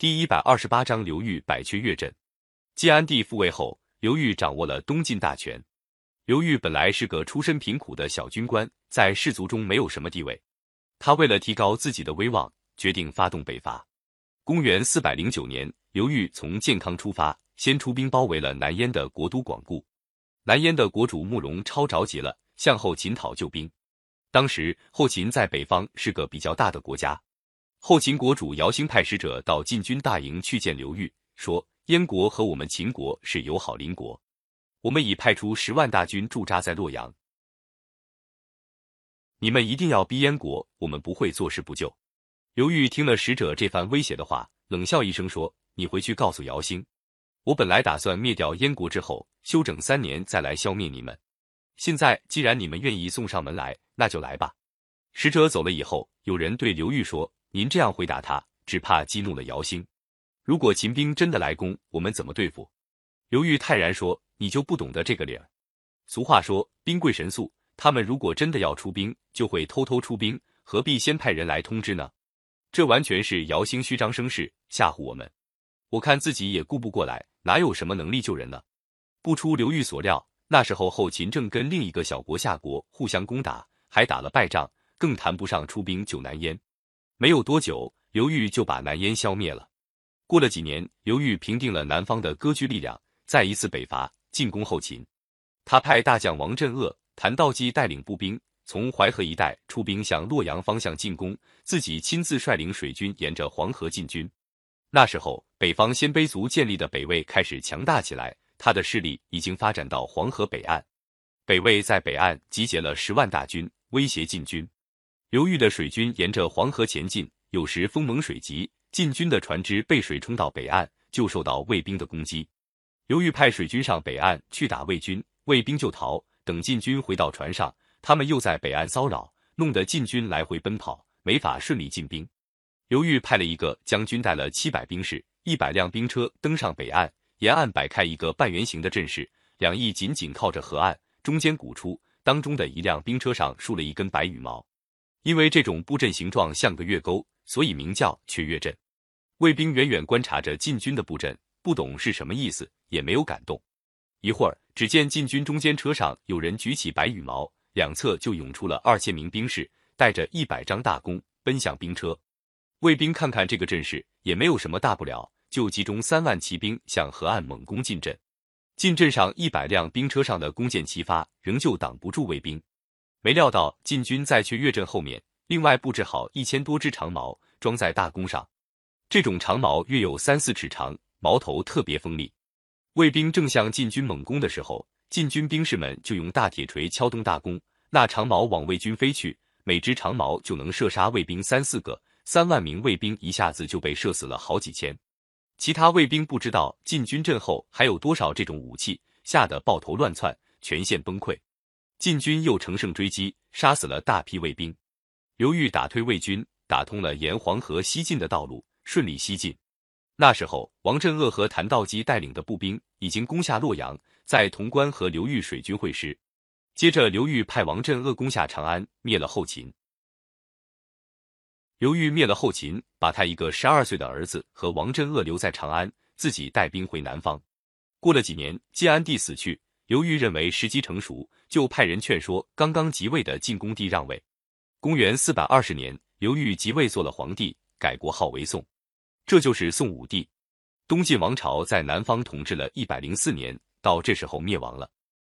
第一百二十八章刘裕百缺越阵。晋安帝复位后，刘裕掌握了东晋大权。刘裕本来是个出身贫苦的小军官，在士族中没有什么地位。他为了提高自己的威望，决定发动北伐。公元四百零九年，刘裕从建康出发，先出兵包围了南燕的国都广固。南燕的国主慕容超着急了，向后秦讨救兵。当时后秦在北方是个比较大的国家。后秦国主姚兴派使者到晋军大营去见刘裕，说：“燕国和我们秦国是友好邻国，我们已派出十万大军驻扎在洛阳。你们一定要逼燕国，我们不会坐视不救。”刘裕听了使者这番威胁的话，冷笑一声说：“你回去告诉姚兴，我本来打算灭掉燕国之后，休整三年再来消灭你们。现在既然你们愿意送上门来，那就来吧。”使者走了以后，有人对刘裕说。您这样回答他，只怕激怒了姚兴。如果秦兵真的来攻，我们怎么对付？刘裕泰然说：“你就不懂得这个理儿。俗话说，兵贵神速。他们如果真的要出兵，就会偷偷出兵，何必先派人来通知呢？这完全是姚兴虚张声势，吓唬我们。我看自己也顾不过来，哪有什么能力救人呢？”不出刘裕所料，那时候后秦正跟另一个小国夏国互相攻打，还打了败仗，更谈不上出兵救南燕。没有多久，刘裕就把南燕消灭了。过了几年，刘裕平定了南方的割据力量，再一次北伐进攻后秦。他派大将王镇恶、谭道济带领步兵从淮河一带出兵向洛阳方向进攻，自己亲自率领水军沿着黄河进军。那时候，北方鲜卑族建立的北魏开始强大起来，他的势力已经发展到黄河北岸。北魏在北岸集结了十万大军，威胁进军。刘裕的水军沿着黄河前进，有时风猛水急，晋军的船只被水冲到北岸，就受到魏兵的攻击。刘裕派水军上北岸去打魏军，魏兵就逃。等晋军回到船上，他们又在北岸骚扰，弄得晋军来回奔跑，没法顺利进兵。刘裕派了一个将军带了七百兵士、一百辆兵车登上北岸，沿岸摆开一个半圆形的阵势，两翼紧紧靠着河岸，中间鼓出，当中的一辆兵车上竖了一根白羽毛。因为这种布阵形状像个月钩，所以名叫缺月阵。卫兵远远观察着禁军的布阵，不懂是什么意思，也没有敢动。一会儿，只见禁军中间车上有人举起白羽毛，两侧就涌出了二千名兵士，带着一百张大弓，奔向兵车。卫兵看看这个阵势，也没有什么大不了，就集中三万骑兵向河岸猛攻进阵。进阵上一百辆兵车上的弓箭齐发，仍旧挡不住卫兵。没料到晋军在却越阵后面，另外布置好一千多支长矛，装在大弓上。这种长矛约有三四尺长，矛头特别锋利。卫兵正向晋军猛攻的时候，晋军兵士们就用大铁锤敲动大弓，那长矛往魏军飞去，每支长矛就能射杀卫兵三四个，三万名卫兵一下子就被射死了好几千。其他卫兵不知道晋军阵后还有多少这种武器，吓得抱头乱窜，全线崩溃。晋军又乘胜追击，杀死了大批卫兵。刘裕打退魏军，打通了沿黄河西进的道路，顺利西进。那时候，王镇恶和谭道基带领的步兵已经攻下洛阳，在潼关和刘裕水军会师。接着，刘裕派王镇恶攻下长安，灭了后秦。刘裕灭了后秦，把他一个十二岁的儿子和王镇恶留在长安，自己带兵回南方。过了几年，晋安帝死去。刘裕认为时机成熟，就派人劝说刚刚即位的晋恭帝让位。公元四百二十年，刘裕即位做了皇帝，改国号为宋，这就是宋武帝。东晋王朝在南方统治了一百零四年，到这时候灭亡了。